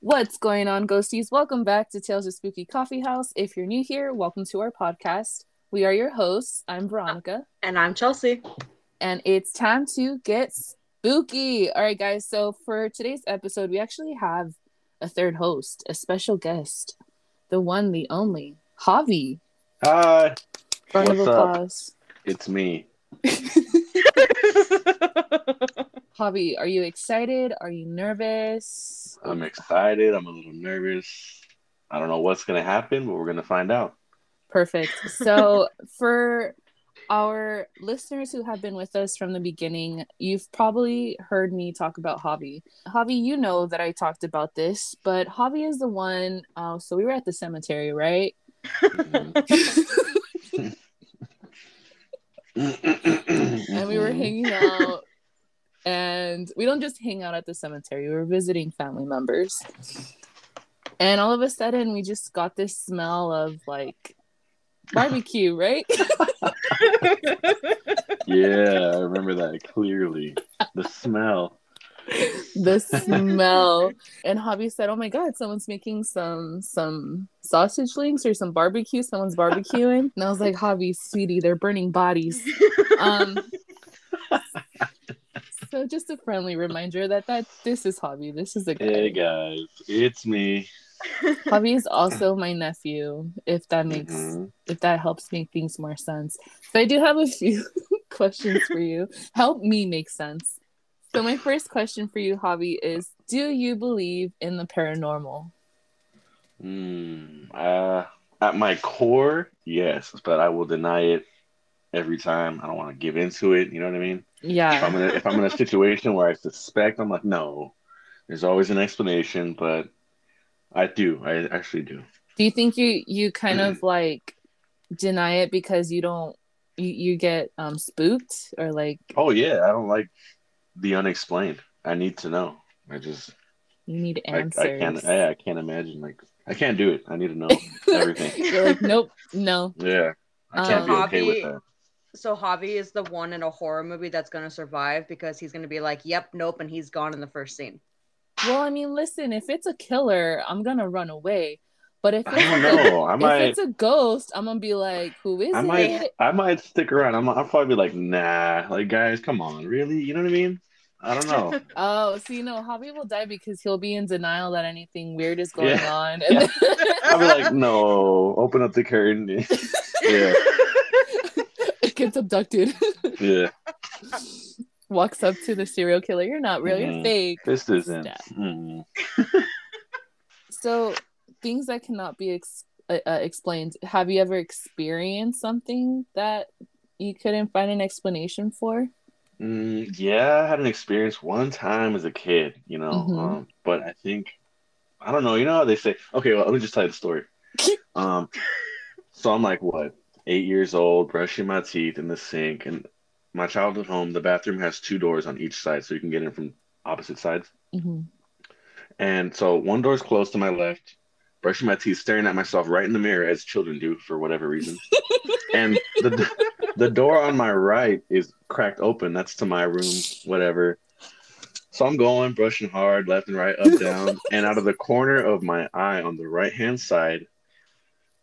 What's going on, ghosties? Welcome back to Tales of Spooky Coffee House. If you're new here, welcome to our podcast. We are your hosts. I'm Veronica. And I'm Chelsea. And it's time to get spooky. All right, guys. So for today's episode, we actually have a third host, a special guest, the one, the only, Javi. Hi. Round of What's applause. It's me. Javi, are you excited? Are you nervous? I'm excited. I'm a little nervous. I don't know what's going to happen, but we're going to find out. Perfect. So, for our listeners who have been with us from the beginning, you've probably heard me talk about Javi. Javi, you know that I talked about this, but Javi is the one. Uh, so, we were at the cemetery, right? and we were hanging out. And we don't just hang out at the cemetery, we were visiting family members. And all of a sudden, we just got this smell of like barbecue, right? yeah, I remember that clearly. The smell. the smell. And Javi said, "Oh my god, someone's making some some sausage links or some barbecue. Someone's barbecuing." And I was like, "Javi, sweetie, they're burning bodies." Um, so just a friendly reminder that that this is Javi. This is a guy. Hey guys, it's me. Javi is also my nephew. If that makes Mhm. if that helps make things more sense. So I do have a few questions for you. Help me make sense. So my first question for you, Javi, is: Do you believe in the paranormal? Mm, uh, at my core, yes, but I will deny it every time. I don't want to give into it. You know what I mean? If Yeah. I'm in a, if I'm in a situation where I suspect, I'm like, no. There's always an explanation, but I do. I actually do. Do you think you you kind of like deny it because you don't you, you get um spooked or like Oh yeah, I don't like the unexplained. I need to know. I just you need I, answers? I can't I, I can't imagine like I can't do it. I need to know everything. You're like, nope, no. Yeah. I can't be Um, okay with that. So Javi is the one in a horror movie that's gonna survive because he's gonna be like, "Yep, nope," and he's gone in the first scene. Well, I mean, listen, if it's a killer, I'm gonna run away. But if it's, I don't know. I if might it's a ghost, I'm gonna be like, who is I it? might I might stick around. I'm I'll probably be like, nah, like guys, come on, really? You know what I mean? I don't know. Oh, so you know, Javi will die because he'll be in denial that anything weird is going Yeah. on. Yeah. I'll be like, no, open up the curtain. yeah, it gets abducted. yeah. Walks up to the serial killer. You're not real. You're Mhm. fake. This isn't. Stab. mm. So things that cannot be ex- uh, uh, explained. Have you ever experienced something that you couldn't find an explanation for? Mm, yeah, I had an experience one time as a kid, you know, Mhm. um, but I think I don't know. You know how they say? Okay, well, let me just tell you the story. um, so I'm like what, eight years old, brushing my teeth in the sink, and my childhood home. The bathroom has two doors on each side, so you can get in from opposite sides. hmm And so one door is closed to my left, brushing my teeth, staring at myself right in the mirror as children do for whatever reason. and the the door on my right is cracked open. That's to my room, whatever. So I'm going, brushing hard, left and right, up, down, and out of the corner of my eye on the right hand side,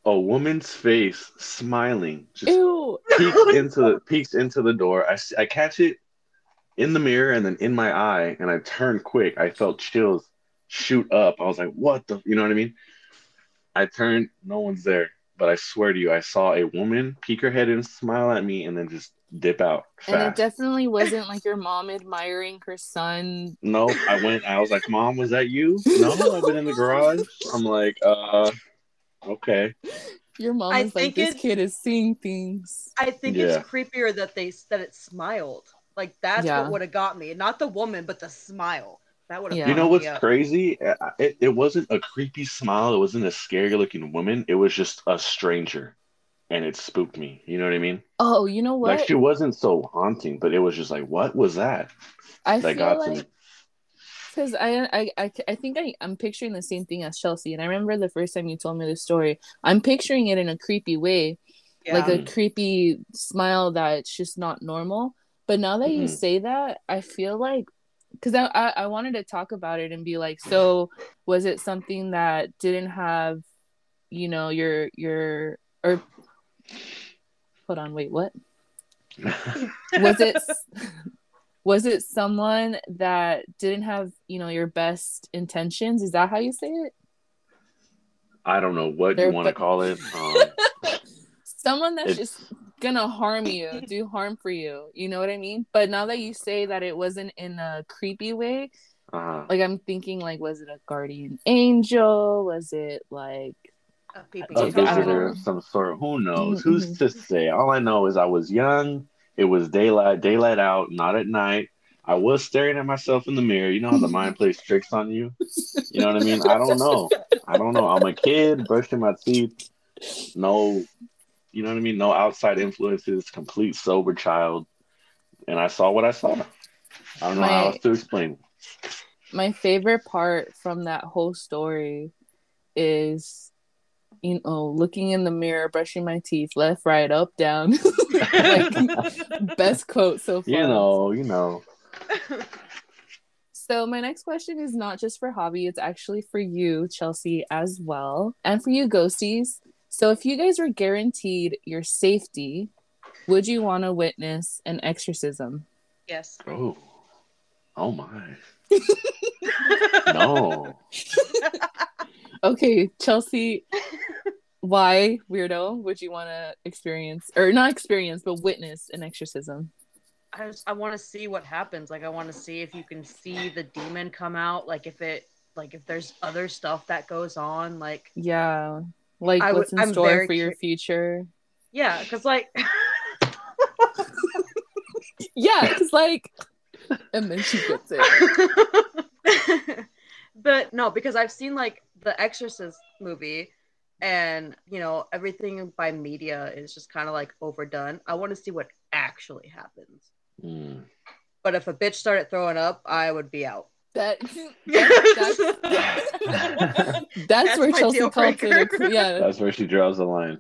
a woman's face smiling just Ew. peeks into the peeks into the door. I, I catch it in the mirror and then in my eye, and I turn quick. I felt chills shoot up. I was like, "What the?" You know what I mean? I turned, no one's there, but I swear to you, I saw a woman peek her head and smile at me, and then just dip out And it definitely wasn't like your mom admiring her son. no, I went. I was like, "Mom, was that you?" No, I've been in the garage. I'm like, "Uh, okay." Your mom I is like, this kid is seeing things. I think Yeah. it's creepier that they that it smiled. Like that's Yeah. what would have got me, not the woman, but the smile. That would have. Yeah. You know what's Yeah. crazy? Uh, It, it wasn't a creepy smile. It wasn't a scary looking woman. It was just a stranger, and it spooked me. You know what I mean? Oh, you know what? Like she wasn't so haunting, but it was just like, what was that? I That feel got to me. Because I, I I think I I'm picturing the same thing as Chelsea, and I remember the first time you told me the story. I'm picturing it in a creepy way, like a creepy smile that's just not normal. But now that you Mhm. say that, I feel like because I, I I wanted to talk about it and be like, so was it something that didn't have, you know, your your or hold on, wait, what? was it was it someone that didn't have you know your best intentions is that how you say it I don't know what They're you want to bu- call it. Um, someone that's It's- just gonna harm you do harm for you you know what i mean but now that you say that it wasn't in a creepy way uh, like i'm thinking like was it a guardian angel was it like A peeping a I don't visitor of some sort. Who knows? Mhm, Who's to say? All I know is I was young. It was daylight, daylight out, not at night. I was staring at myself in the mirror. You know how the mind plays tricks on you. You know what I mean? I don't know. I don't know. I'm a kid brushing my teeth. No, you know what I mean? No outside influences. Complete sober child. And I saw what I saw. I don't know how My- else to explain. my favorite part from that whole story is you know looking in the mirror brushing my teeth left right up down like best quote so far You know, you know. so my next question is not just for Javi it's actually for you chelsea as well and for you ghosties so if you guys were guaranteed your safety would you want to witness an exorcism yes. Oh, oh my. No. Okay, Chelsea, why weirdo would you want to experience or not experience but witness an exorcism? I just I want to see what happens. Like I want to see if you can see the demon come out. Like if it like if there's other stuff that goes on. Like Yeah, like I would- what's in I'm store for your future? yeah, because like Yeah, because like, and then she gets it. but no, because I've seen like the Exorcist movie, and you know everything by media is just kind of like overdone. I want to see what actually happens. Hmm. But if a bitch started throwing up, I would be out. That, that- that's that's, where Chelsea deal calls it. Yeah, That's where she draws the line.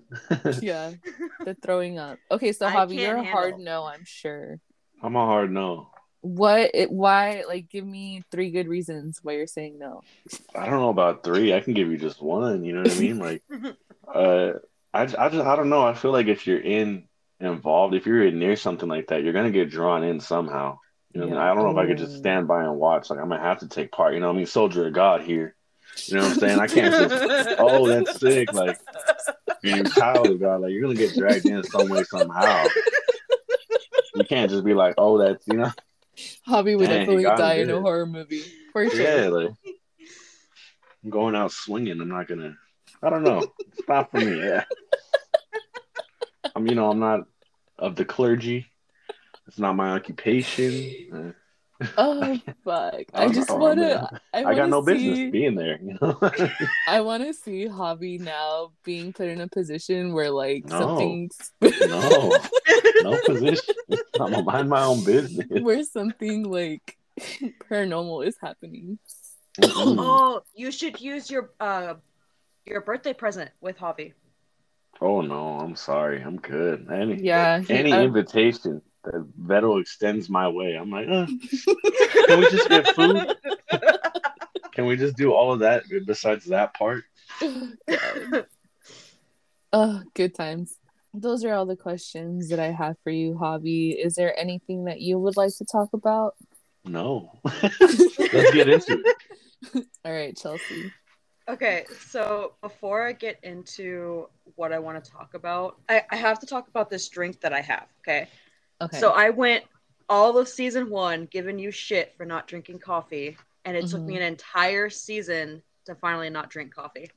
yeah, the throwing up. Okay, so I Javi, you're a hard handle. no, I'm sure. I'm a hard no. What? It, why? Like, give me three good reasons why you're saying no. I don't know about three. I can give you just one. You know what I mean? Like, uh, I, I just, I don't know. I feel like if you're in involved, if you're in near something like that, you're gonna get drawn in somehow. You know, what I, mean? Yeah. I don't know if I could just stand by and watch. Like, I'm gonna have to take part. You know, what I mean, soldier of God here. You know what I'm saying? I can't just. Oh, that's sick. Like, you're child of God. Like, you're gonna get dragged in some way somehow. You can't just be like, oh, that's you know. Javi would Dang, definitely die in a horror movie for sure. Yeah, like I'm going out swinging. I'm not gonna. I don't know. It's not for me. Yeah. I'm. You know. I'm not of the clergy. It's not my occupation. Uh, Oh fuck! I don't just wanna. I, I got no see, business being there. You know. I want to see Javi now being put in a position where like No. something's no. No position. I'm gonna mind my own business. where something like paranormal is happening. Oh, you should use your uh your birthday present with Javi. Oh no. I'm sorry. I'm good. Any Yeah. he- any I- invitation that Vettel extends my way, I'm like, uh, can we just get food? Can we just do all of that besides that part? Oh, good times. Those are all the questions that I have for you, Javi. Is there anything that you would like to talk about? No. Let's get into it. All right, Chelsea. Okay, so before I get into what I want to talk about, I, I have to talk about this drink that I have. Okay. Okay. So I went all of season one giving you shit for not drinking coffee, and it took Mm-hmm. me an entire season to finally not drink coffee.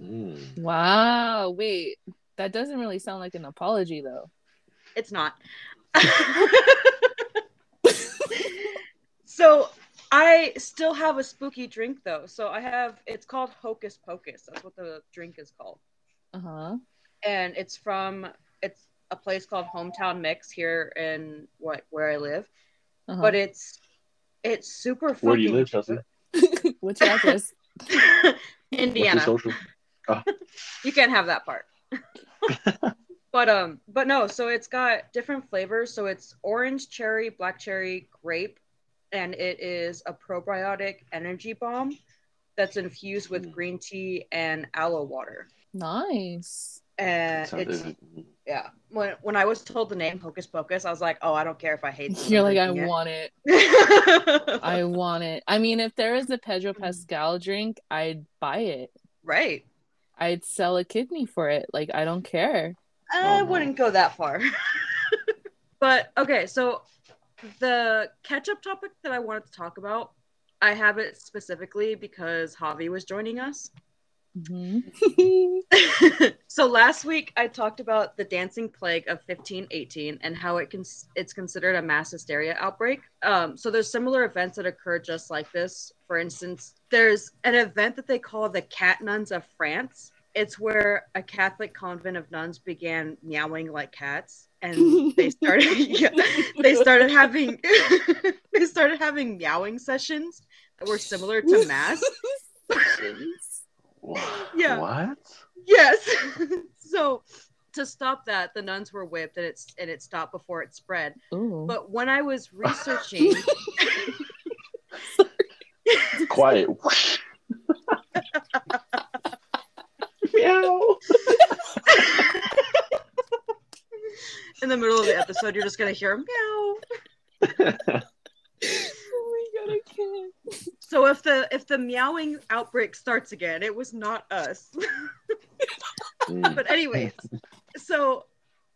Mm. wow. Wait, that doesn't really sound like an apology, though. It's not. so I still have a spooky drink though. So I have it's called Hocus Pocus. That's what the drink is called. Uh huh. And it's from it's a place called Hometown Mix here in what where I live. Uh-huh. But it's it's super Where do you live, Chelsea? What's your address? What's Indiana. your social? you can't have that part but um but no so it's got different flavors so it's orange cherry black cherry grape and it is a probiotic energy bomb that's infused with Mm. green tea and aloe water. Nice. And Sounds- it's yeah. When when I was told the name Hocus Pocus, I was like, oh, I don't care if I hate. this, You're like, I drinking it." want it. I I want it. I mean, if there is a Pedro. Pascal drink, I'd buy it. right. I'd sell a kidney for it. Like, I don't care. I no. wouldn't go that far. but okay, so the ketchup topic that I wanted to talk about, I have it specifically because Javi was joining us. Mhm. so last week I talked about the dancing plague of 1518 and how it can it's considered a mass hysteria outbreak. Um, so there's similar events that occur just like this. For instance, there's an event that they call the Cat Nuns of France. It's where a Catholic convent of nuns began meowing like cats, and they started yeah, they started having they started having meowing sessions that were similar to mass. What? Yeah. What? Yes. so to stop that, the nuns were whipped and it's and it stopped before it spread. Ooh. But when I was researching Quiet. Meow. in the middle of the episode, you're just gonna hear meow. I can't. So if the if the meowing outbreak starts again, it was not us. Mm. but anyways, so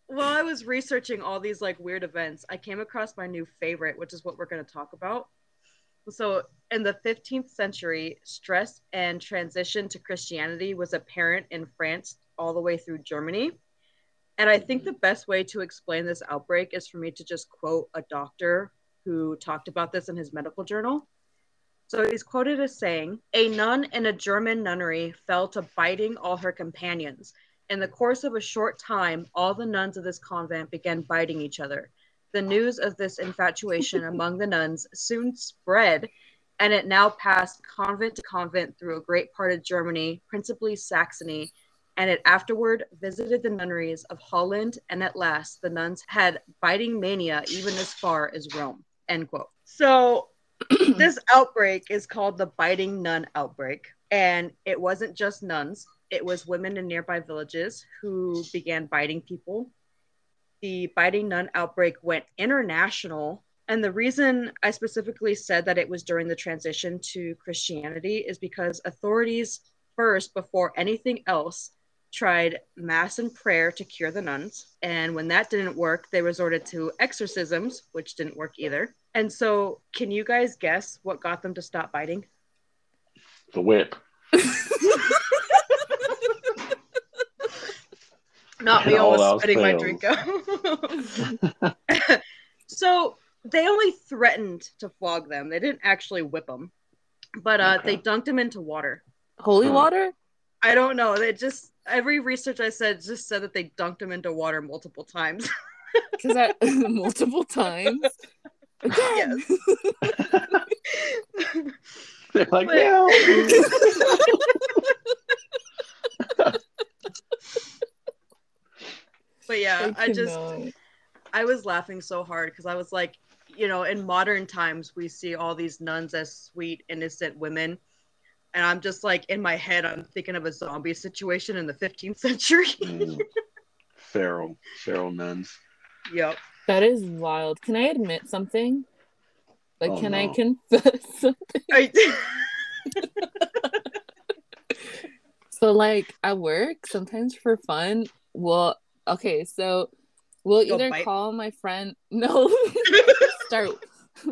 while I was researching all these like weird events, I came across my new favorite, which is what we're going to talk about. So in the 15th century, stress and transition to Christianity was apparent in France all the way through Germany. And I think the best way to explain this outbreak is for me to just quote a doctor who talked about this in his medical journal. So he's quoted as saying, A nun in a German nunnery fell to biting all her companions. In the course of a short time, all the nuns of this convent began biting each other. The news of this infatuation among the nuns soon spread, and it now passed convent to convent through a great part of Germany, principally Saxony, and it afterward visited the nunneries of Holland, and at last the nuns had biting mania even as far as Rome. End quote. So this outbreak is called the biting nun outbreak. And it wasn't just nuns. It was women in nearby villages who began biting people. The biting nun outbreak went international. And the reason i specifically said that it was during the transition to christianity is because authorities first before anything else tried mass and prayer to cure the nuns and when that didn't work they resorted to exorcisms which didn't work either and so, can you guys guess what got them to stop biting? The whip. Not me And all almost else spitting my drink out. so, they only threatened to flog them. They didn't actually whip them, but uh, they dunked them into water. Holy Huh. water? I don't know. They just every research I said just said that they dunked them into water multiple times. Because I multiple times. Again. They're like, But- meow. but yeah, I just. I was laughing so hard because I was like, you know, in modern times, we see all these nuns as sweet, innocent women. And I'm just like, in my head, I'm thinking of a zombie situation in the 15th century. Mm. Feral, feral nuns. yep. That is wild. Can I admit something? Like, Oh, can I confess something? I- So, like, at work, sometimes for fun, we'll, okay, so we'll Go either bite? call my friend, no, start,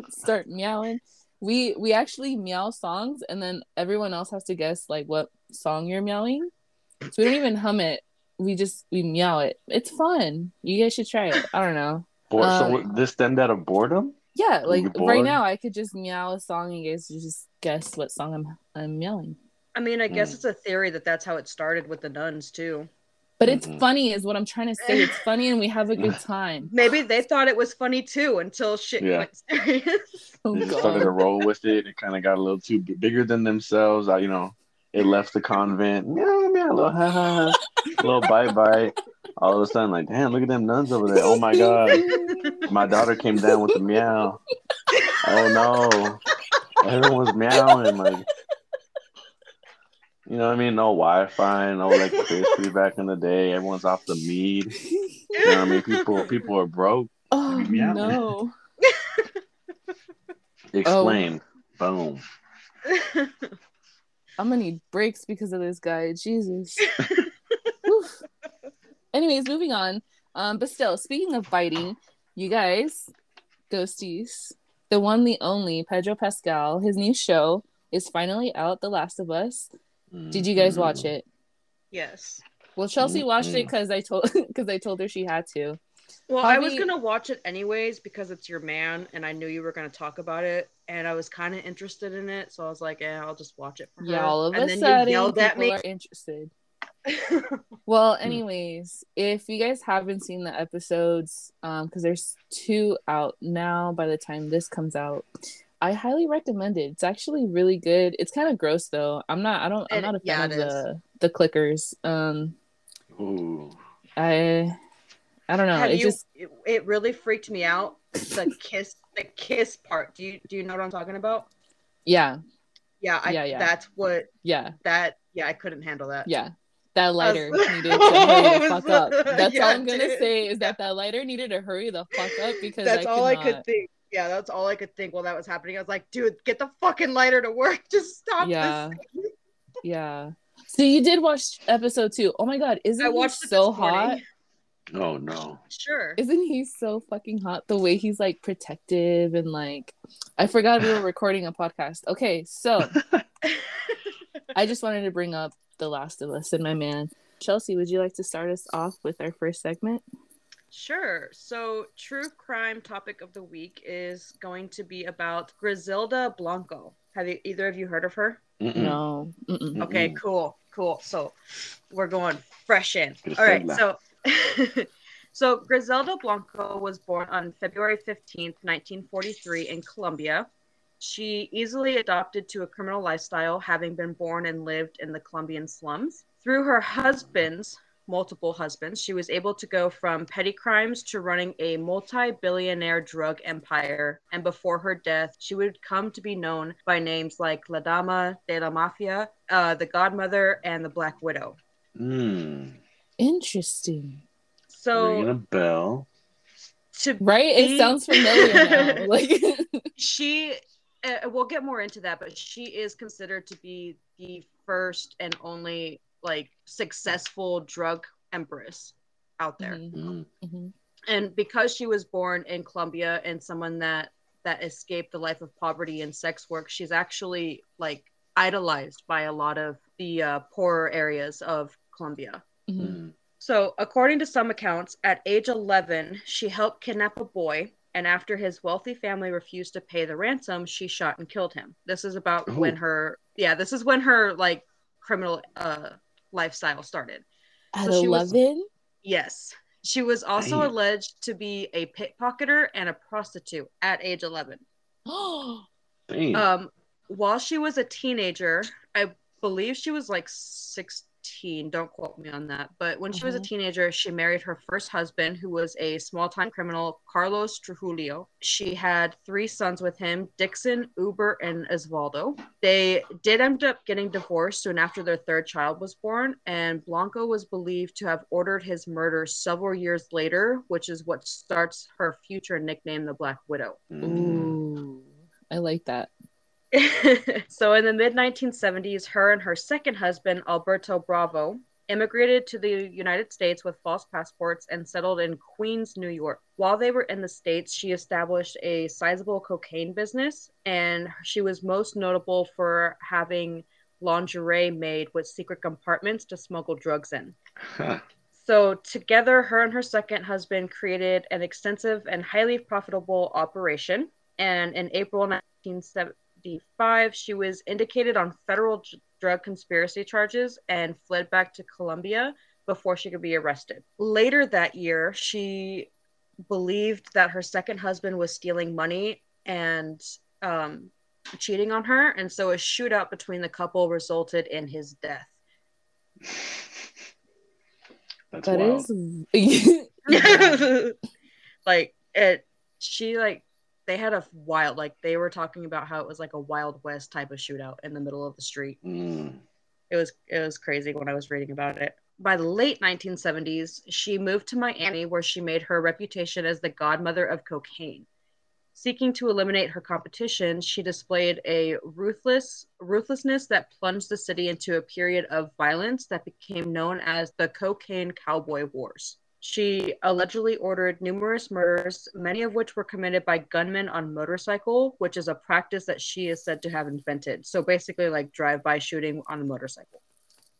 start meowing. We, we actually meow songs, and then everyone else has to guess, like, what song you're meowing. So we don't even hum it. We just, we meow it. It's fun. You guys should try it. I don't know. Bo- so Um, what- this stemmed out of boredom? Yeah, like right now, I could just meow a song, and you guys just guess what song I'm I'm meowing. I mean, I guess Mm. it's a theory that that's how it started with the nuns, too. But it's Mhm. funny, is what I'm trying to say. It's funny, and we have a good time. Maybe they thought it was funny, too, until shit Yeah. went serious. Oh They just started to roll with it. It kind of got a little too b- bigger than themselves. I, you know, it left the convent. Meow, meow, little ha ha ha, little bite bite. All of a sudden, like, damn, look at them nuns over there. Oh my god, my daughter came down with the meow. oh no, everyone's meowing like. You know what I mean? No Wi-Fi, no electricity back in the day. Everyone's off the mead. You know what I mean? People people are broke. Oh Yeah. no. Explain. Boom. I'm gonna need breaks because of this guy. Jesus. Anyways, moving on. Um, but still, speaking of biting, you guys, ghosties, the one, the only Pedro Pascal, his new show is finally out. The Last of Us. Did you guys watch it? yes. Well, Chelsea watched it because I told because I told her she had to. Well, I was gonna watch it anyways because it's your man, and I knew you were gonna talk about it, and I was kind of interested in it, so I was like, "Yeah, I'll just watch it for Yeah, her." all of and a then sudden, you yelled at people me. are interested. Well, Hmm. anyways, if you guys haven't seen the episodes, um, because there's two out now by the time this comes out, I highly recommend it. It's actually really good. It's kind of gross though. I'm not. I don't. I'm not a yeah, fan it of the the clickers. Um, Ooh. I, I don't know. Have It you? just It, it really freaked me out. The kiss, the kiss part. Do you do you know what I'm talking about? yeah, Yeah, I, Yeah, yeah. That's what yeah, that. Yeah, I couldn't handle that. yeah. That lighter was- needed to hurry the fuck up. Yeah, That's all I'm gonna did. say is that that lighter needed to hurry the fuck up because That's I all I could could think. Yeah, that's all I could think while that was happening. I was like, dude, get the fucking lighter to work. Just stop Yeah. this. Yeah. So you did watch episode two. Oh my god, isn't I watched it so hot? Oh no. Sure. Isn't he so fucking hot? The way he's like protective and like I forgot we were recording a podcast. Okay, so I just wanted to bring up The Last of Us and my man. Chelsea, would you like to start us off with our first segment? Sure. So, true crime topic of the week is going to be about Griselda Blanco. Have you, either of you heard of her? Mm-mm. No. Mm-mm. Okay, cool, cool. So, we're going fresh in. All right. So, so Griselda Blanco was born on February 15th, 1943, in Colombia. She easily adopted to a criminal lifestyle, having been born and lived in the Colombian slums. Through her husbands, multiple husbands, she was able to go from petty crimes to running a multi billionaire drug empire. And before her death, she would come to be known by names like La Dama de la Mafia, uh, the Godmother, and the Black Widow. Mm. Interesting. Ringing So, a bell. to Right? It sounds familiar now. Like she uh, we'll get more into that but she is considered to be the first and only like successful drug empress out there Mhm, Mm. mhm. and because she was born in colombia and someone that that escaped the life of poverty and sex work she's actually like idolized by a lot of the uh, poorer areas of colombia Mhm. Mm. So, according to some accounts, at age 11, she helped kidnap a boy, and after his wealthy family refused to pay the ransom, she shot and killed him. This is about Oh. when her, yeah, this is when her like criminal uh lifestyle started. At So she was- eleven? Yes. She was also Damn. alleged to be a pickpocketer and a prostitute at age 11. Damn. Um, while she was a teenager, I believe she was like 16. Don't quote me on that. But when she was a Mhm. teenager, she married her first husband, who was a small time criminal, Carlos Trujillo. She had three sons with him Dixon, Uber, and Osvaldo. They did end up getting divorced soon after their third child was born, and Blanco was believed to have ordered his murder several years later, which is what starts her future nickname, the Black Widow. Mm. Ooh. I like that. so in the mid 1970s, her and her second husband, Alberto Bravo, immigrated to the United States with false passports and settled in Queens, New York. While they were in the States, she established a sizable cocaine business, and she was most notable for having lingerie made with secret compartments to smuggle drugs in. So, together, her and her second husband created an extensive and highly profitable operation. And in April 1975, she was indicated on federal d- drug conspiracy charges and fled back to Colombia before she could be arrested. Later that year, she believed that her second husband was stealing money and um, cheating on her. And so, a shootout between the couple resulted in his death. That's That wild. is like it she like they had a wild like they were talking about how it was like a wild west type of shootout in the middle of the street. Mm. It was it was crazy when I was reading about it. By the late 1970s, she moved to Miami where she made her reputation as the godmother of cocaine. Seeking to eliminate her competition, she displayed a ruthless ruthlessness that plunged the city into a period of violence that became known as the Cocaine Cowboy Wars. She allegedly ordered numerous murders, many of which were committed by gunmen on motorcycle, which is a practice that she is said to have invented. So basically, like drive-by shooting on a motorcycle.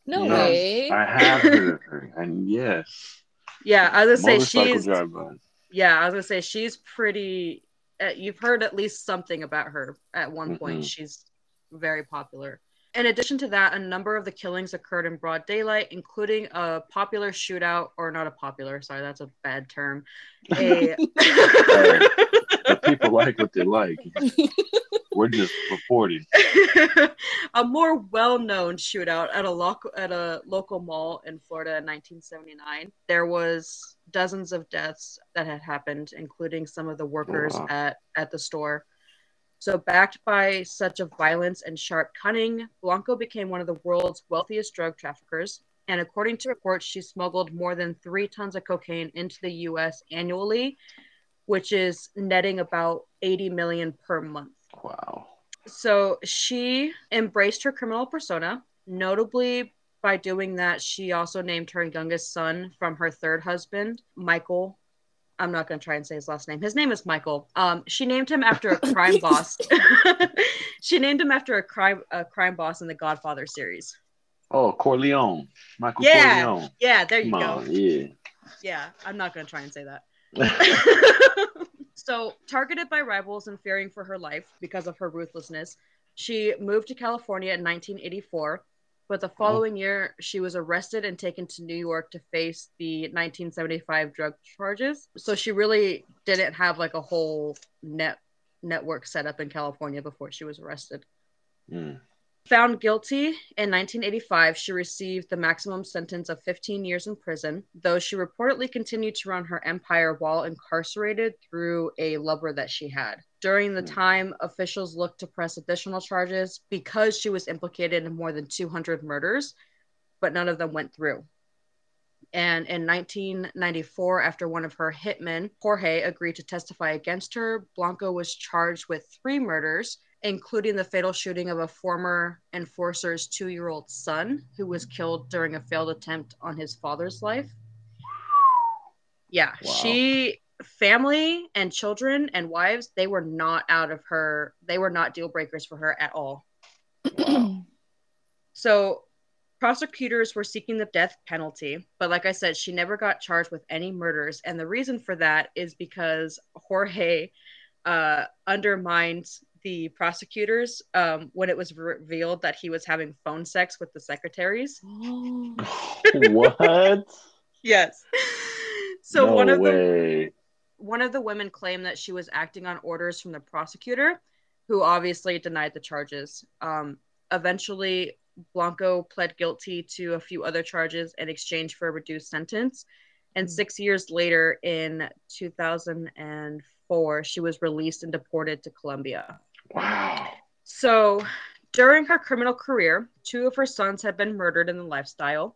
No Yes, way. I have heard of her, and yes, Yeah, I was gonna say she's. drive-by. Yeah, I was gonna say she's pretty. Uh, you've heard at least something about her at one point. Mhm. She's very popular. In addition to that, a number of the killings occurred in broad daylight, including a popular shootout, or not a popular, sorry, that's a bad term. A people like what they like. We're just reporting. a more well-known shootout at a local at a local mall in Florida in 1979. There was dozens of deaths that had happened, including some of the workers oh, wow. at at the store. So, backed by such a violence and sharp cunning, Blanco became one of the world's wealthiest drug traffickers. And according to reports, she smuggled more than three tons of cocaine into the U.S. annually, which is netting about 80 million per month. Wow. So she embraced her criminal persona, notably by doing that, she also named her youngest son from her third husband, Michael. I'm not going to try and say his last name. His name is Michael. Um, she named him after a crime boss. she named him after a crime a crime boss in the Godfather series. Oh, Corleone. Michael Yeah. Corleone. Yeah, there you Come go. on, yeah. Yeah, I'm not going to try and say that. so, targeted by rivals and fearing for her life because of her ruthlessness, she moved to California in 1984. But the following year, she was arrested and taken to New York to face the 1975 drug charges. So she really didn't have like a whole net network set up in California before she was arrested. Mm. Found guilty in 1985, she received the maximum sentence of 15 years in prison, though she reportedly continued to run her empire while incarcerated through a lover that she had. During the Hmm. time, officials looked to press additional charges because she was implicated in more than 200 murders, but none of them went through. And in 1994, after one of her hitmen, Jorge, agreed to testify against her, Blanco was charged with three murders, including the fatal shooting of a former enforcer's two year old son who was killed during a failed attempt on his father's life. Yeah, Wow. she, family and children and wives, they were not out of her, they were not deal breakers for her at all. Wow. So prosecutors were seeking the death penalty, but like I said, she never got charged with any murders. And the reason for that is because Jorge uh, undermined the prosecutors um, when it was re- revealed that he was having phone sex with the secretaries. what? Yes. So no one of the one of the women claimed that she was acting on orders from the prosecutor, who obviously denied the charges. Um, eventually, Blanco pled guilty to a few other charges in exchange for a reduced sentence. And six years later, in 2004, she was released and deported to Colombia. Wow. So, during her criminal career, two of her sons had been murdered in the lifestyle.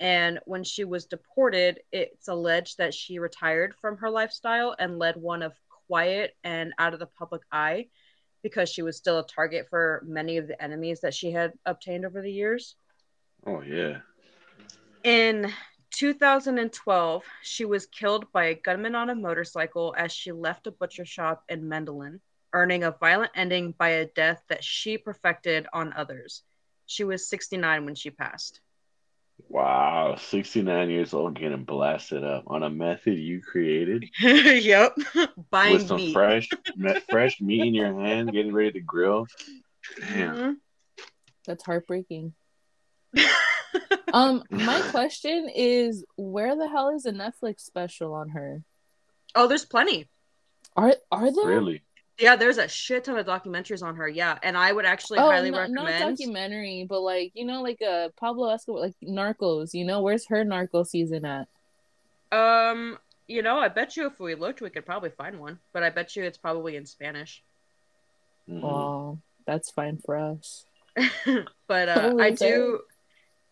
And when she was deported, it's alleged that she retired from her lifestyle and led one of quiet and out of the public eye because she was still a target for many of the enemies that she had obtained over the years. Oh yeah. In 2012, she was killed by a gunman on a motorcycle as she left a butcher shop in Mendelin, earning a violent ending by a death that she perfected on others. She was 69 when she passed. Wow. 69 years old getting blasted up on a method you created yep. Buying with some meat. fresh me- fresh meat in your hand, getting ready to grill. Damn. Mhm. That's heartbreaking. Um, my question is, where the hell is a Netflix special on her? oh, there's plenty. Are are there? Really? Yeah, there's a shit ton of documentaries on her. Yeah, and I would actually Oh, highly no- not recommend. documentary, but like you know, like a Pablo Escobar, like Narcos. You know, where's her Narco season at? Um, You know, I bet you if we looked, we could probably find one. But I bet you it's probably in Spanish. Mhm. Oh, that's fine for us. but uh, Oh, I do.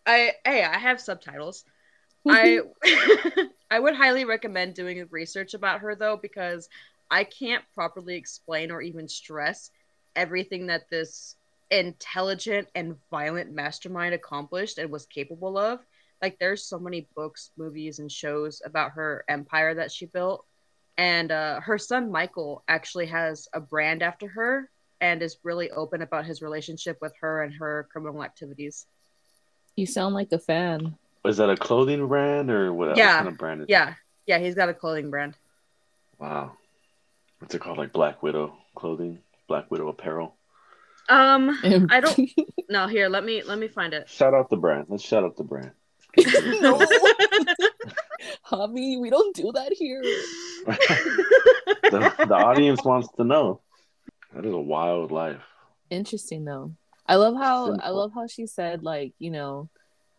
I hey, I have subtitles. I I would highly recommend doing research about her though because I can't properly explain or even stress everything that this intelligent and violent mastermind accomplished and was capable of. Like there's so many books, movies and shows about her empire that she built. And uh, her son Michael actually has a brand after her and is really open about his relationship with her and her criminal activities. You sound like a fan. Is that a clothing brand or what, what kind of brand is Yeah, yeah, he's got a clothing brand. Wow. What's it called? Like Black Widow clothing? Black Widow apparel? Um, I don't. No, here, let me let me find it. Shout out the brand. Let's shout out the brand. no, Javi, we don't do that here. the, the audience wants to know. That is a wild life. Interesting though. I love how I love how she said like, you know,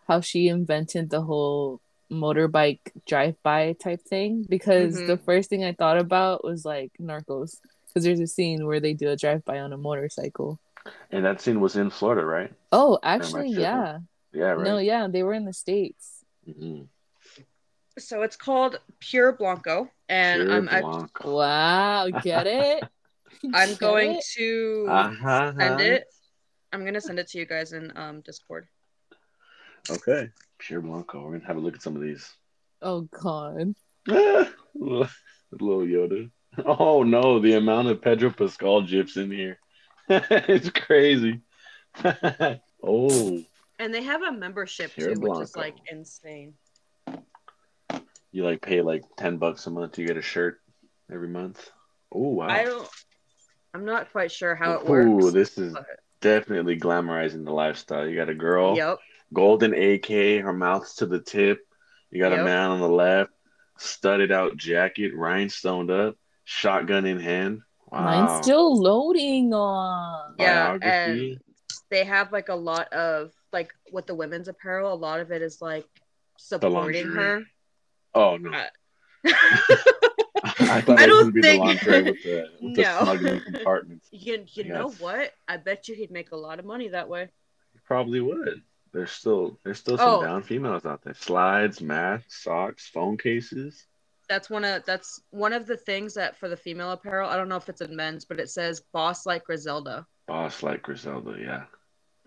how she invented the whole motorbike drive-by type thing because Mhm. the first thing I thought about was like Narcos because there's a scene where they do a drive-by on a motorcycle. And that scene was in Florida, right? Oh, actually, tripping? yeah. Yeah, right. No, yeah, they were in the states. Mhm. so it's called Pure Blanco, and Pure I'm I, Blanco. Wow, get it? I'm Get going it? to Uh-huh. send it. I'm gonna send it to you guys in um Discord. Okay. Pure Blanco. We're gonna have a look at some of these. Oh god. Little little Yoda. Oh no, the amount of Pedro Pascal gifs in here. it's crazy. oh, And they have a membership Pure too, which is like insane. you like pay like ten bucks a month to get a shirt every month. Oh wow. I don't. I'm not quite sure how it Ooh, works. this is but- definitely glamorizing the lifestyle. You got a girl, Yep. Golden AK, her mouth's to the tip. You got a man on the left, studded out jacket, rhinestoned up, shotgun in hand. Wow. Mine's still loading on. Yeah, Biography. They have like a lot of like with the women's apparel. A lot of it is like supporting lingerie. her. Oh no. Uh, I thought I it was don't gonna be think- the lingerie with the with the No. smuggling compartments. You you Yes. know what? I bet you he'd make a lot of money that way. You probably would. There's still there's still some Oh. down females out there. Slides, masks, socks, phone cases. That's one of that's one of the things that for the female apparel. I don't know if it's in men's, but it says "boss like Griselda." Boss like Griselda, yeah.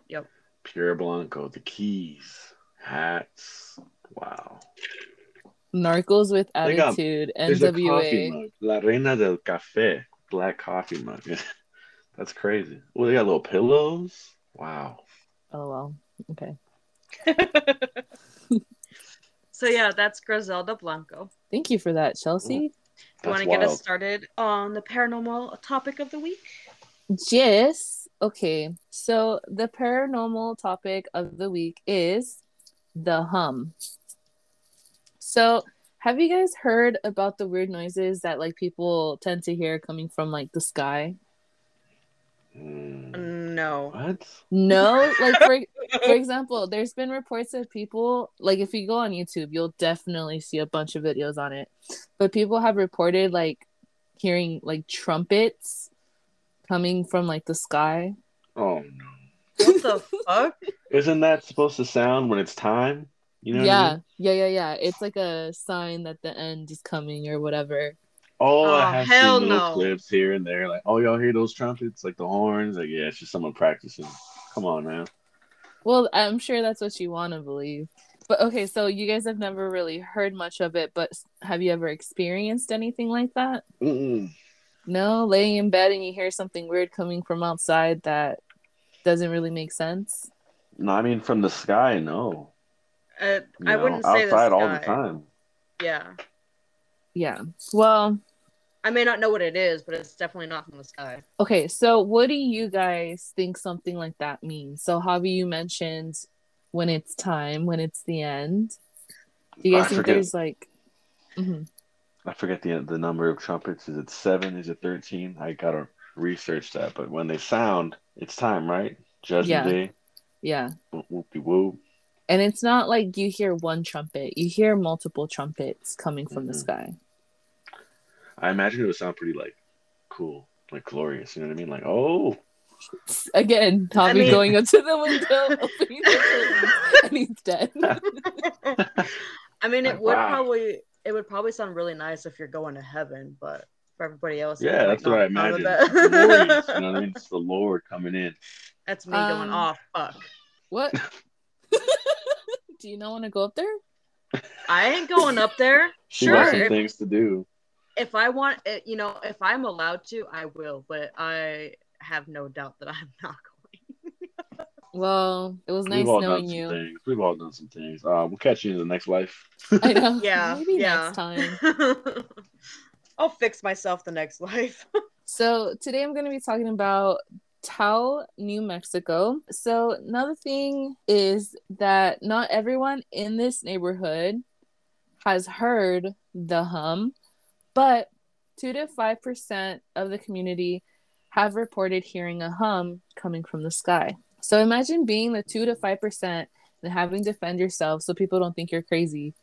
Yep. Pure Blanco, the keys, hats. Wow. Narcos with They got- attitude. A coffee NWA. mug. La Reina del Café. Black coffee mug. That's crazy. Oh, they got little pillows. Wow. Oh well. Okay. So yeah, that's Griselda Blanco. Thank you for that, Chelsea. Do You want to get us started on the paranormal topic of the week? Yes. Okay. So the paranormal topic of the week is the hum. So have you guys heard about the weird noises that like people tend to hear coming from like the sky? Hmm. No. What? No, like for for example, there's been reports of people like if you go on YouTube, you'll definitely see a bunch of videos on it. But people have reported like hearing like trumpets coming from like the sky. Oh no. What the fuck? Isn't that supposed to sound when it's time? You know what I yeah, mean? yeah, yeah, yeah. It's like a sign that the end is coming or whatever. Oh, Oh, I have hell seen no. clips here and there, like, oh, y'all hear those trumpets, like the horns? Like, yeah, it's just someone practicing. Come on, man. Well, I'm sure that's what you want to believe. But okay, so you guys have never really heard much of it, but have you ever experienced anything like that? Mm-mm. No, laying in bed and you hear something weird coming from outside that doesn't really make sense. No, I mean from the sky, no. Uh, I know, wouldn't say the outside all the time. Yeah. Yeah. Well, I may not know what it is, but it's definitely not from the sky. okay, so what do you guys think something like that means? So, Javi, you mentioned when it's time, when it's the end. Do you guys I think forget- there's like. Mhm. I forget the the number of trumpets. Is it seven? Is it thirteen? I gotta research that. But when they sound, it's time, right? Judgment Yeah. Day. Yeah. Whoop, whoopie whoop. And it's not like you hear one trumpet, you hear multiple trumpets coming from the Mhm. sky. I imagine it would sound pretty like cool, like glorious. You know what I mean? Like, oh, Again, Tommy mean- going up to the window, opening the curtains, and he's dead. I mean, it Like, would wow. probably it would probably sound really nice if you're going to heaven, but for everybody else, yeah, might that's what I not imagine. that- Glorious, you know what I mean? It's the Lord coming in. That's me going, Um, oh fuck. What? Do you not want to go up there? I ain't going up there. She Sure. got some things to do. If I want you know, if I'm allowed to, I will, but I have no doubt that I'm not going. Well, it was nice We've all knowing done some you. things. We've all done some things. Uh, we'll catch you in the next life. I know. Yeah. Maybe yeah. next time. I'll fix myself the next life. So today I'm going to be talking about Taos, New Mexico. So another thing is that not everyone in this neighborhood has heard the hum, but two to five percent of the community have reported hearing a hum coming from the sky. So imagine being the two to five percent and having to defend yourself so people don't think you're crazy.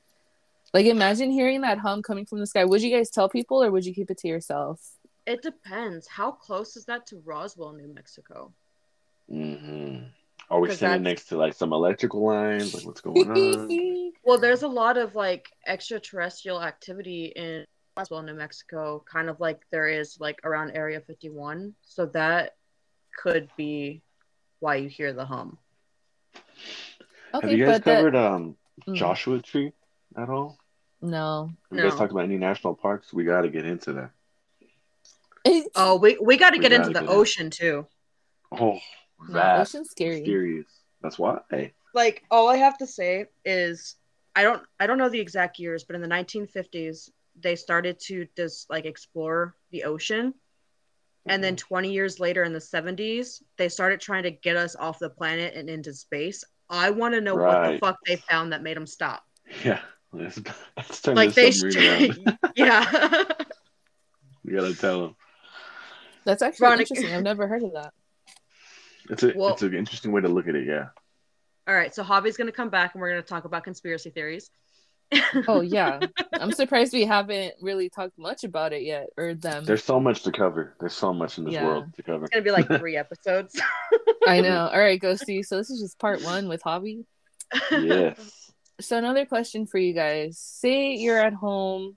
Like imagine hearing that hum coming from the sky. Would you guys tell people or would you keep it to yourself? It depends. How close is that to Roswell, New Mexico? Mm-hmm. Are we standing that's- next to like some electrical lines? Like, what's going on? Well, there's a lot of like extraterrestrial activity in Roswell, New Mexico, kind of like there is like around Area 51. So that could be why you hear the hum. Okay, Have you guys but that- covered um Mm. Joshua Tree at all? No. Have you guys No. talked about any national parks? We got to get into that. Oh, we, we got to get into the get in. ocean too. Oh, no, ocean's scary. mysterious. That's why. Like all I have to say is I don't I don't know the exact years, but in the 1950s they started to just like explore the ocean. And then mm-hmm. 20 years later in the 70s, they started trying to get us off the planet and into space. I want to know what the fuck they found that made them stop. Yeah. Let's, let's Like this they, submarine around. yeah. We gotta tell them. That's actually Veronica- interesting. I've never heard of that. It's a Well- it's an interesting way to look at it. Yeah. All right, so Javi's gonna come back and we're gonna talk about conspiracy theories. Oh yeah. I'm surprised we haven't really talked much about it yet, or them. There's so much to cover. There's so much in this Yeah. world to cover. It's gonna be like three episodes. I know. All right, go see So this is just part one with Javi. yes. So another question for you guys. Say you're at home,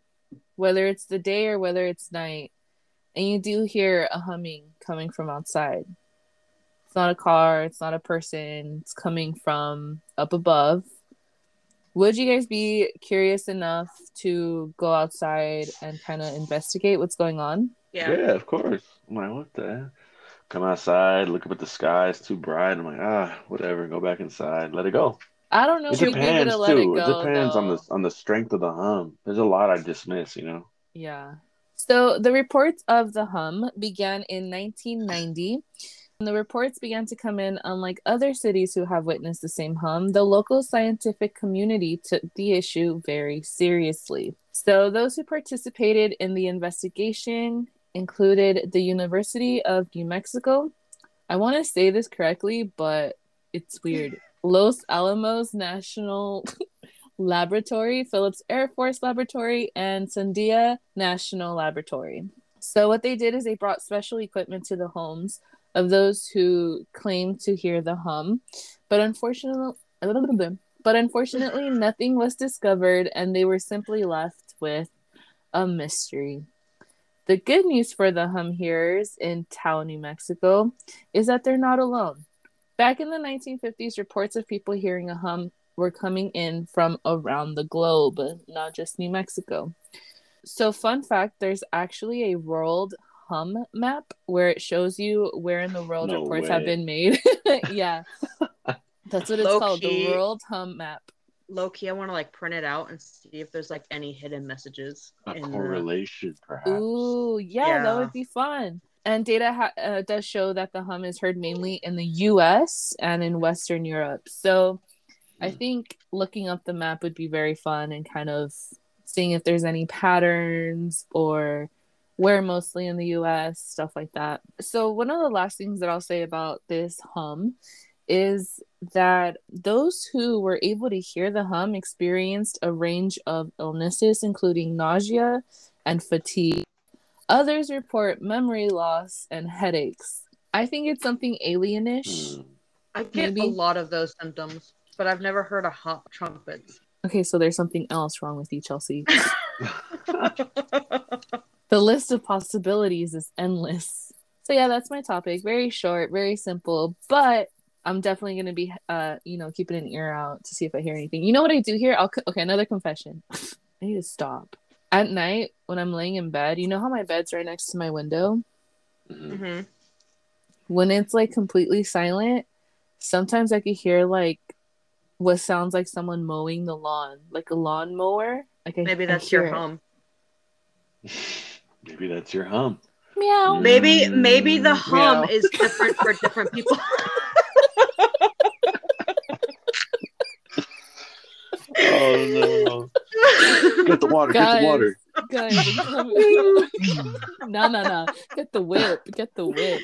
whether it's the day or whether it's night, and you do hear a humming coming from outside. It's not a car, it's not a person, it's coming from up above. Would you guys be curious enough to go outside and kind of investigate what's going on? Yeah. yeah. of course. I'm like, what the? heck? Come outside, look up at the sky. It's too bright. I'm like, ah, whatever. Go back inside. Let it go. I don't know It if you'd be able depends to let too. it It, go. depends on the on the strength of the hum. There's a lot I dismiss. You know. Yeah. So the reports of the hum began in 1990. The reports began to come in, unlike other cities who have witnessed the same hum. The local scientific community took the issue very seriously. So those who participated in the investigation included the University of New Mexico. I want to say this correctly, but it's weird. Los Alamos National Laboratory, Phillips Air Force Laboratory, and Sandia National Laboratory. So, what they did is they brought special equipment to the homes of those who claim to hear the hum, but unfortunately, but unfortunately, nothing was discovered, and they were simply left with a mystery. The good news for the hum hearers in Taos, New Mexico, is that they're not alone. Back in the 1950s, reports of people hearing a hum were coming in from around the globe, not just New Mexico. So, fun fact there's actually a world hum map where it shows you where in the world No reports way. have been made. yeah. That's what it's Low called key. the world hum map. Low key, I want to like print it out and see if there's like any hidden messages. A in the- correlation, perhaps. Ooh, yeah, that would be fun. And data ha- uh, does show that the hum is heard mainly in the US and in Western Europe. So I Hmm. think looking up the map would be very fun and kind of seeing if there's any patterns or where mostly in the US, stuff like that. So, one of the last things that I'll say about this hum is that those who were able to hear the hum experienced a range of illnesses, including nausea and fatigue. Others report memory loss and headaches. I think it's something alienish. Hmm. I get Maybe. a lot of those symptoms, but I've never heard a hot trumpet. Okay, so there's something else wrong with you, Chelsea. the list of possibilities is endless. So yeah, that's my topic. Very short, very simple, but I'm definitely gonna be, uh, you know, keeping an ear out to see if I hear anything. You know what I do here? I'll co- okay. Another confession. I need to stop. At night when I'm laying in bed, you know how my bed's right next to my window. Mhm. When it's like completely silent, sometimes I could hear like what sounds like someone mowing the lawn, like a lawn mower. Like I, Maybe that's hear your it. hum. Maybe that's your hum. Meow. Maybe maybe the Mm, hum meow. is different for different people. Oh no! Get the water. Get the water. Guys, no, no, no. Get the whip. Get the whip.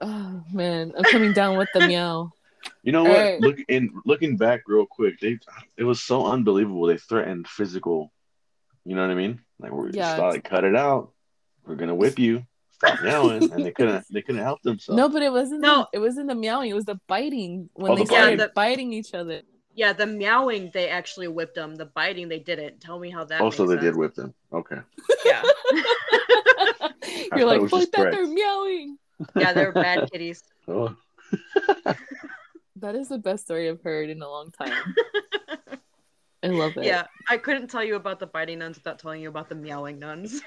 Oh man, I'm coming down with the meow. You know what? Alright. Look in looking back real quick, they it was so unbelievable. They threatened physical. You know what I mean? Like we're Yeah. just like cut it out. We're gonna whip you. Stop meowing, and they couldn't. They couldn't help themselves. No, but it wasn't. No. The, it wasn't the meowing. It was the biting when Oh, they the started biting. biting each other. yeah, the meowing they actually whipped them. The biting they didn't. Tell me how that. Oh, also, makes they did whip them. Okay. Yeah, You're like, was fuck that, threats. they're meowing. yeah, they're bad kitties. Oh. That is the best story I've heard in a long time. I love it. yeah, I couldn't tell you about the biting nuns without telling you about the meowing nuns.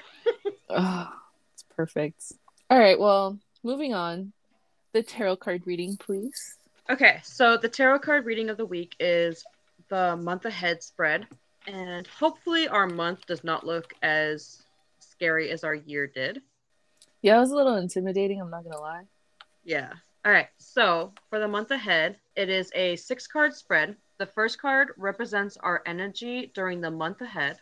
Oh, it's perfect. All right, well, moving on. The tarot card reading, please. Okay, so the tarot card reading of the week is the month ahead spread, and hopefully our month does not look as scary as our year did. Yeah, it was a little intimidating, I'm not gonna lie. Yeah. All right. So for the month ahead, it is a six card spread. The first card represents our energy during the month ahead.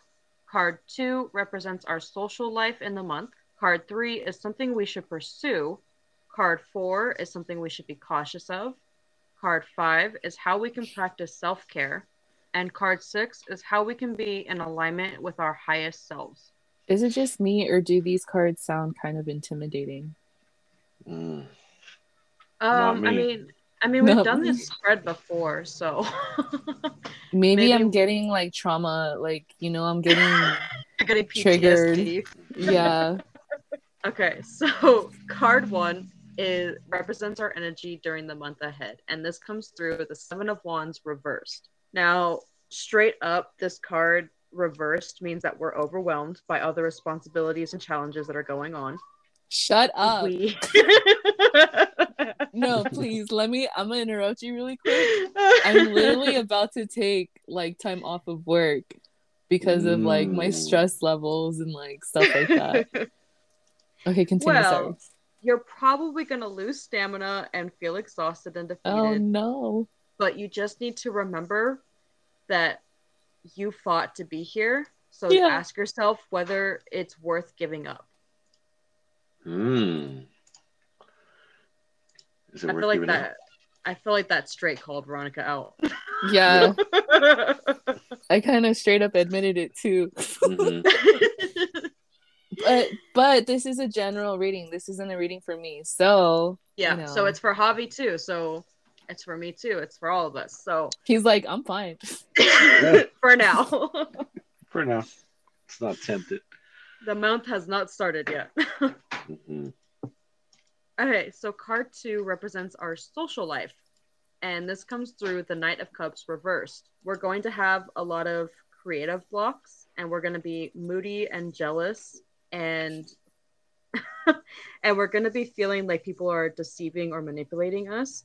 Card two represents our social life in the month. Card three is something we should pursue. Card four is something we should be cautious of. Card five is how we can practice self care. And card six is how we can be in alignment with our highest selves. Is it just me or do these cards sound kind of intimidating? Mm. Um, I me. mean, I mean, we've Not done this spread before, so Maybe, Maybe- I'm getting like trauma, like you know, I'm getting getting PTSD. Triggered. yeah. Okay, so card one is represents our energy during the month ahead, and this comes through with the Seven of Wands reversed. Now, straight up, this card reversed means that we're overwhelmed by all the responsibilities and challenges that are going on. Shut up. We No, please let me. I'm gonna interrupt you really quick. I'm literally about to take like time off of work because of like my stress levels and like stuff like that. Okay, continue. Well, sorry. You're probably gonna lose stamina and feel exhausted and defeated. Oh no. but you just need to remember that you fought to be here. So Yeah. ask yourself whether it's worth giving up. Hmm. Is it I worth feel like giving that. I feel like that straight called Veronica out. Yeah, I kind of straight up admitted it too. up? Mhm. But but this is a general reading. This isn't a reading for me. So yeah. know. So it's for Javi too. So it's for me too. It's for all of us. So he's like, I'm fine. for now, For now, it's not tempted. the month has not started yet. Mhm. Okay, so card two represents our social life. And this comes through the Knight of Cups reversed. We're going to have a lot of creative blocks and we're going to be moody and jealous and and we're going to be feeling like people are deceiving or manipulating us.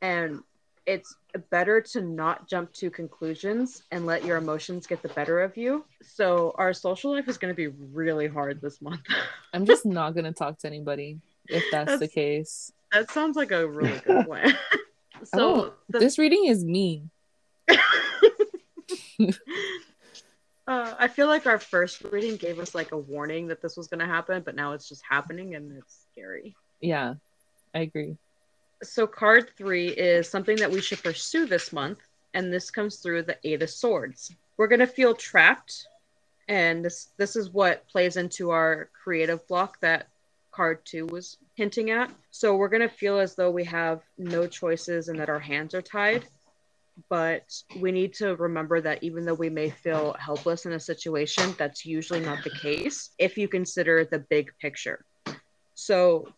And it's better to not jump to conclusions and let your emotions get the better of you. So our social life is going to be really hard this month. I'm just not gonna talk to anybody if that's, the case. That sounds like a really good plan. so Oh, the, This reading is mean. uh, I feel like our first reading gave us like a warning that this was going to happen, but now it's just happening and it's scary. Yeah, I agree. So card three is something that we should pursue this month, and this comes through the Eight of Swords. We're going to feel trapped And this this is what plays into our creative block that card two was hinting at. So we're gonna feel as though we have no choices and that our hands are tied. But we need to remember that even though we may feel helpless in a situation, that's usually not the case if you consider the big picture. So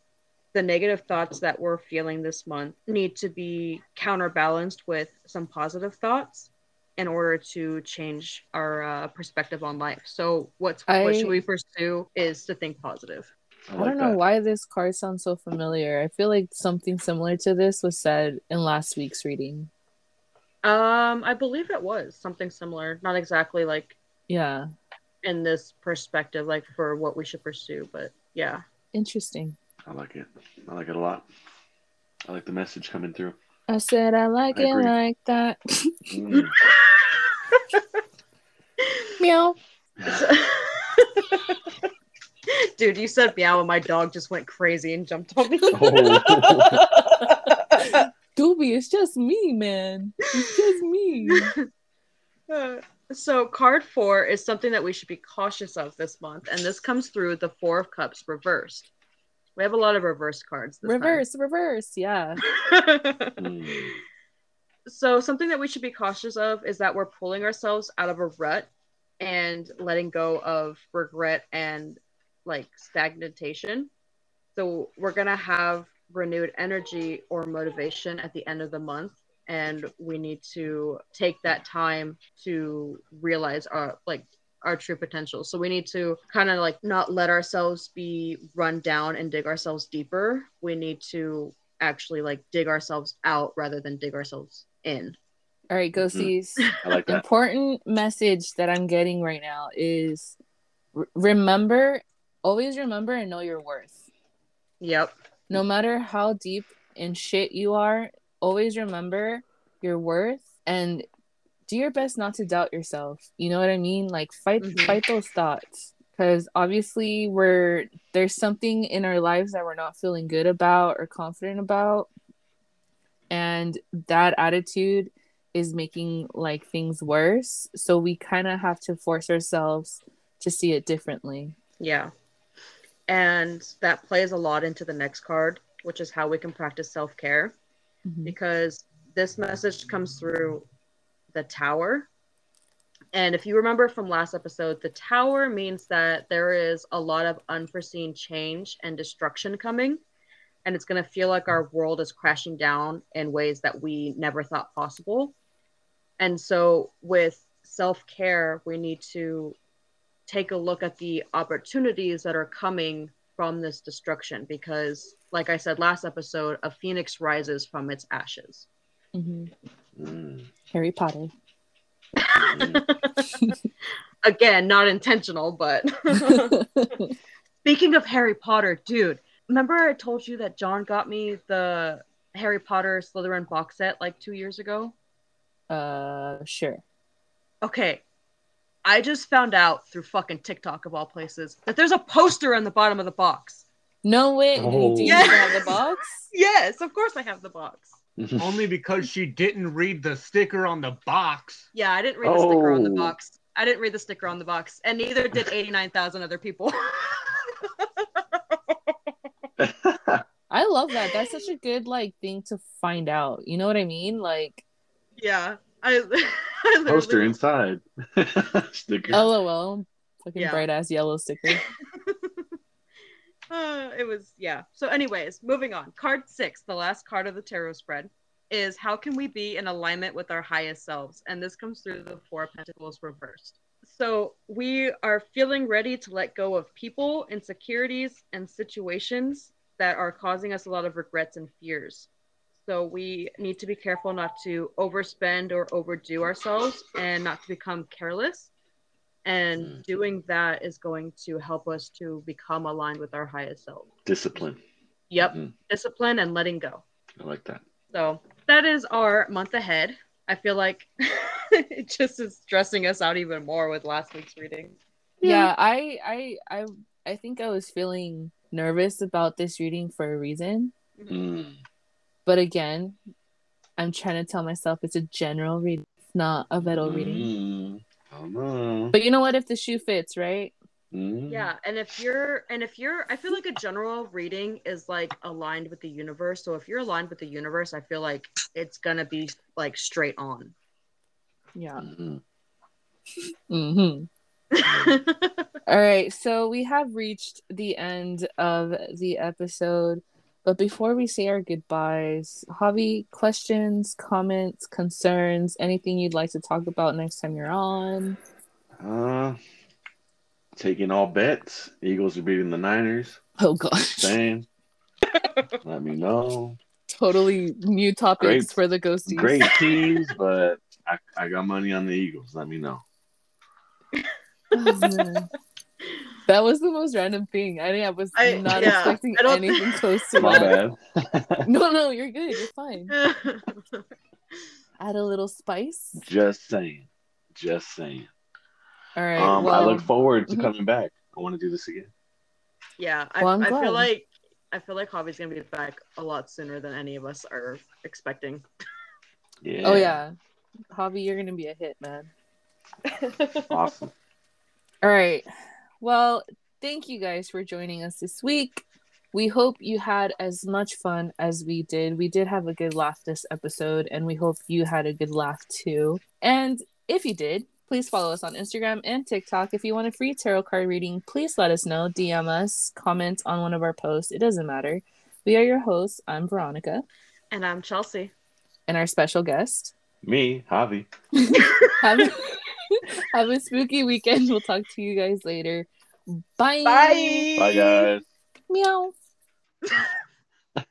the negative thoughts that we're feeling this month need to be counterbalanced with some positive thoughts in order to change our uh, perspective on life. So what's I- what should we pursue is to think positive. I, I don't know that. why this card sounds so familiar. I feel like something similar to this was said in last week's reading. Um, I believe it was something similar, not exactly like Yeah, in this perspective, like for what we should pursue, but yeah. interesting. I like it. I like it a lot. I like the message coming through. I said I like I it agree. like that. Mm. Meow. Dude, you said meow and my dog just went crazy and jumped on me. Oh. Doobie, it's just me, man. It's just me. Uh, so card four is something that we should be cautious of this month, and this comes through the Four of Cups reversed. We have a lot of reverse cards. This time. reverse, reverse. Yeah. Mm. so something that we should be cautious of is that we're pulling ourselves out of a rut and letting go of regret and like stagnation. So we're gonna have renewed energy or motivation at the end of the month and we need to take that time to realize our like our true potential. So we need to kind of like not let ourselves be run down and dig ourselves deeper. We need to actually like dig ourselves out rather than dig ourselves in. All right, mm-hmm. ghosties. I like. Important message that I'm getting right now is r- remember, always remember and know your worth. Yep. No matter how deep in shit you are, always remember your worth and do your best not to doubt yourself. You know what I mean? Like fight Mhm. fight those thoughts because obviously we're there's something in our lives that we're not feeling good about or confident about and that attitude is making like things worse so we kind of have to force ourselves to see it differently Yeah. And that plays a lot into the next card, which is how we can practice self care. Mhm. because this message comes through the tower. And if you remember from last episode, the tower means that there is a lot of unforeseen change and destruction coming. And it's going to feel like our world is crashing down in ways that we never thought possible. And so, with self care, we need to take a look at the opportunities that are coming from this destruction because like i said last episode a phoenix rises from its ashes Mhm. Mm. harry potter Mm. again not intentional but speaking of harry potter dude remember i told you that john got me the harry potter slytherin box set like two years ago uh sure okay i just found out through fucking tiktok of all places that there's a poster on the bottom of the box no way Oh. do you Yeah. even have the box yes of course i have the box Only because she didn't read the sticker on the box. Yeah, I didn't read the sticker on the Oh. box. I didn't read the sticker on the box, and neither did 89,000 other people. I love that. That's such a good like thing to find out. You know what I mean? Like, yeah, I, I literally- Poster inside. Sticker. lol, fucking Yeah. bright ass yellow sticker. Uh, it was yeah. So, anyways, moving on. Card six, the last card of the tarot spread, is how can we be in alignment with our highest selves? And this comes through the Four of Pentacles reversed. So we are feeling ready to let go of people, insecurities, and situations that are causing us a lot of regrets and fears. So we need to be careful not to overspend or overdo ourselves and not to become careless. And Mm. doing that is going to help us to become aligned with our highest self. Discipline. Yep, Mhm. discipline and letting go. I like that. So that is our month ahead. I feel like it just is stressing us out even more with last week's reading. yeah, I, I, I, I think I was feeling nervous about this reading for a reason. Mm. But again, I'm trying to tell myself it's a general reading, it's not a Veto reading. Mm. I don't know. But you know what? If the shoe fits, right? Mm. Yeah, and if you're and if you're I feel like a general reading is like aligned with the universe. So if you're aligned with the universe, I feel like it's gonna be like straight on. Yeah. Mhm. hmm All right, so we have reached the end of the episode. But before we say our goodbyes, Javi, questions, comments, concerns, anything you'd like to talk about next time you're on? Uh, taking all bets. Eagles are beating the Niners. Oh gosh, Same. Let me know. totally new topics Great. for the ghosties. Great teams, but I, I got money on the Eagles. Let me know. Oh, man. That was the most random thing. I think I was I- not yeah, expecting I don't- anything close to My that. bad. No, no, you're good. You're fine. Add a little spice. Just saying. Just saying. All right. Um, well, I look forward to Mhm. coming back. I want to do this again. yeah, I, Well, I'm I glad. feel like I feel like Javi's gonna be back a lot sooner than any of us are expecting. Yeah. oh yeah, Javi, you're gonna be a hit, man. Awesome. All right. Well, thank you guys for joining us this week. We hope you had as much fun as we did. We did have a good laugh this episode, and we hope you had a good laugh too. And if you did, please follow us on Instagram and TikTok. If you want a free tarot card reading, please let us know. DM us, comment on one of our posts. It doesn't matter. We are your hosts. I'm Veronica, And I'm Chelsea. and our special guest. Me, Javi. Have, have a spooky weekend. We'll talk to you guys later. Bye. Bye. Bye, guys. Meow.